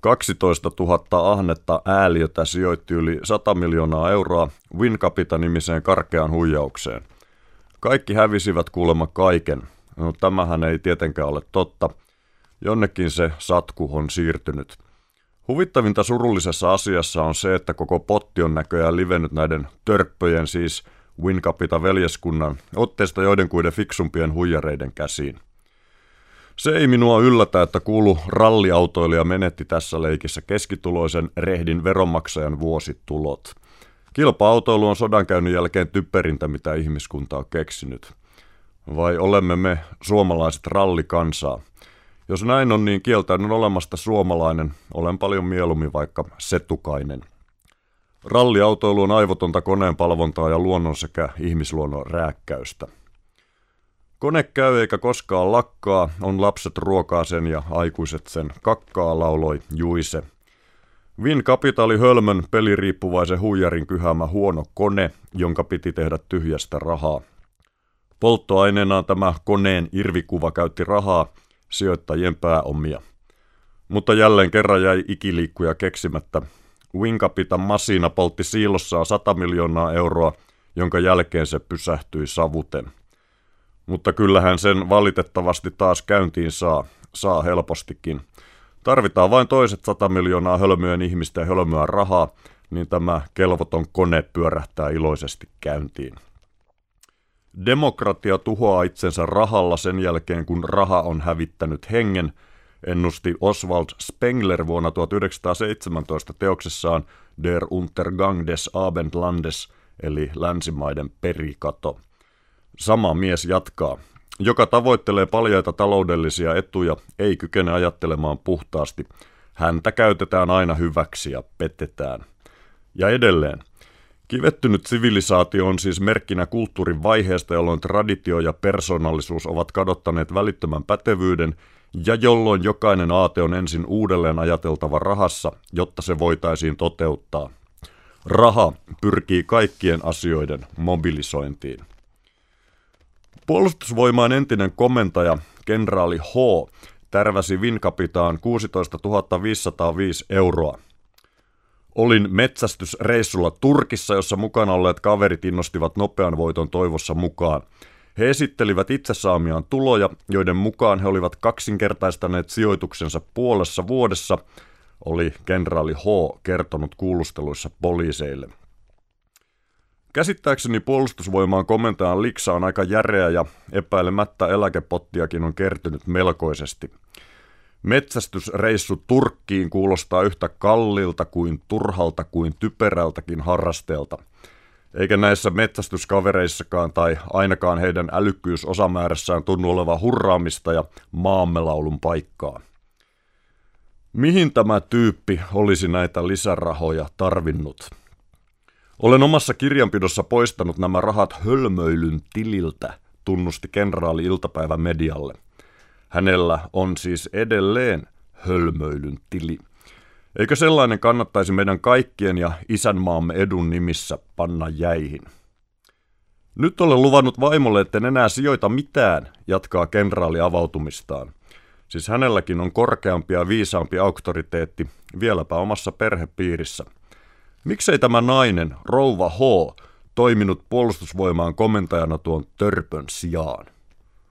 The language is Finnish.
12 000 ahnetta ääliötä sijoitti yli 100 miljoonaa euroa Wincapita-nimiseen karkeaan huijaukseen. Kaikki hävisivät kuulemma kaiken. No, tämähän ei tietenkään ole totta. Jonnekin se satku on siirtynyt. Huvittavinta surullisessa asiassa on se, että koko potti on näköjään livennyt näiden törppöjen, siis Wincapita-veljeskunnan, otteesta joidenkuiden fiksumpien huijareiden käsiin. Se ei minua yllätä, että kuulu ralliautoilija menetti tässä leikissä keskituloisen rehdin veronmaksajan vuositulot. Kilpa-autoilu on sodankäynnin jälkeen typerintä, mitä ihmiskunta on keksinyt. Vai olemme me suomalaiset rallikansaa? Jos näin on, niin kieltäydyn olemasta suomalainen. Olen paljon mieluummin vaikka setukainen. Ralliautoilu on aivotonta koneen palvontaa ja luonnon sekä ihmisluonnon rääkkäystä. Kone käy eikä koskaan lakkaa, on lapset ruokaa sen ja aikuiset sen kakkaa, lauloi Juise. Vin Capital hölmön peliriippuvaisen huijarin kyhäämä huono kone, jonka piti tehdä tyhjästä rahaa. Polttoaineenaan tämä koneen irvikuva käytti rahaa, sijoittajien pääomia. Mutta jälleen kerran jäi ikiliikkuja keksimättä. Wincapitan Masina poltti siilossaan 100 miljoonaa euroa, jonka jälkeen se pysähtyi savuten – mutta kyllähän sen valitettavasti taas käyntiin saa, saa helpostikin. Tarvitaan vain toiset 100 miljoonaa hölmöjen ihmistä ja hölmöä rahaa, niin tämä kelvoton kone pyörähtää iloisesti käyntiin. Demokratia tuhoaa itsensä rahalla sen jälkeen, kun raha on hävittänyt hengen, ennusti Oswald Spengler vuonna 1917 teoksessaan Der Untergang des Abendlandes, eli länsimaiden perikato. Sama mies jatkaa. Joka tavoittelee paljaita taloudellisia etuja, ei kykene ajattelemaan puhtaasti. Häntä käytetään aina hyväksi ja petetään. Ja edelleen. Kivettynyt sivilisaatio on siis merkkinä kulttuurin vaiheesta, jolloin traditio ja persoonallisuus ovat kadottaneet välittömän pätevyyden ja jolloin jokainen aate on ensin uudelleen ajateltava rahassa, jotta se voitaisiin toteuttaa. Raha pyrkii kaikkien asioiden mobilisointiin. Puolustusvoimaan entinen komentaja, kenraali H. tärväsi Vinkapitaan 16 505 euroa. Olin metsästysreissulla Turkissa, jossa mukana olleet kaverit innostivat nopean voiton toivossa mukaan. He esittelivät itse saamiaan tuloja, joiden mukaan he olivat kaksinkertaistaneet sijoituksensa puolessa vuodessa, oli kenraali H. kertonut kuulusteluissa poliiseille. Käsittääkseni puolustusvoimaan komentajan liksa on aika järeä ja epäilemättä eläkepottiakin on kertynyt melkoisesti. Metsästysreissu Turkkiin kuulostaa yhtä kallilta kuin turhalta kuin typerältäkin harrasteelta. Eikä näissä metsästyskavereissakaan tai ainakaan heidän älykkyysosamäärässään tunnu olevan hurraamista ja maamelaulun paikkaa. Mihin tämä tyyppi olisi näitä lisärahoja tarvinnut? Olen omassa kirjanpidossa poistanut nämä rahat hölmöilyn tililtä, tunnusti kenraali iltapäivän medialle. Hänellä on siis edelleen hölmöilyn tili. Eikö sellainen kannattaisi meidän kaikkien ja isänmaamme edun nimissä panna jäihin? Nyt olen luvannut vaimolle, että en enää sijoita mitään, jatkaa kenraali avautumistaan. Siis hänelläkin on korkeampi ja viisaampi auktoriteetti, vieläpä omassa perhepiirissä – Miksei tämä nainen, rouva H, toiminut puolustusvoimaan komentajana tuon törpön sijaan?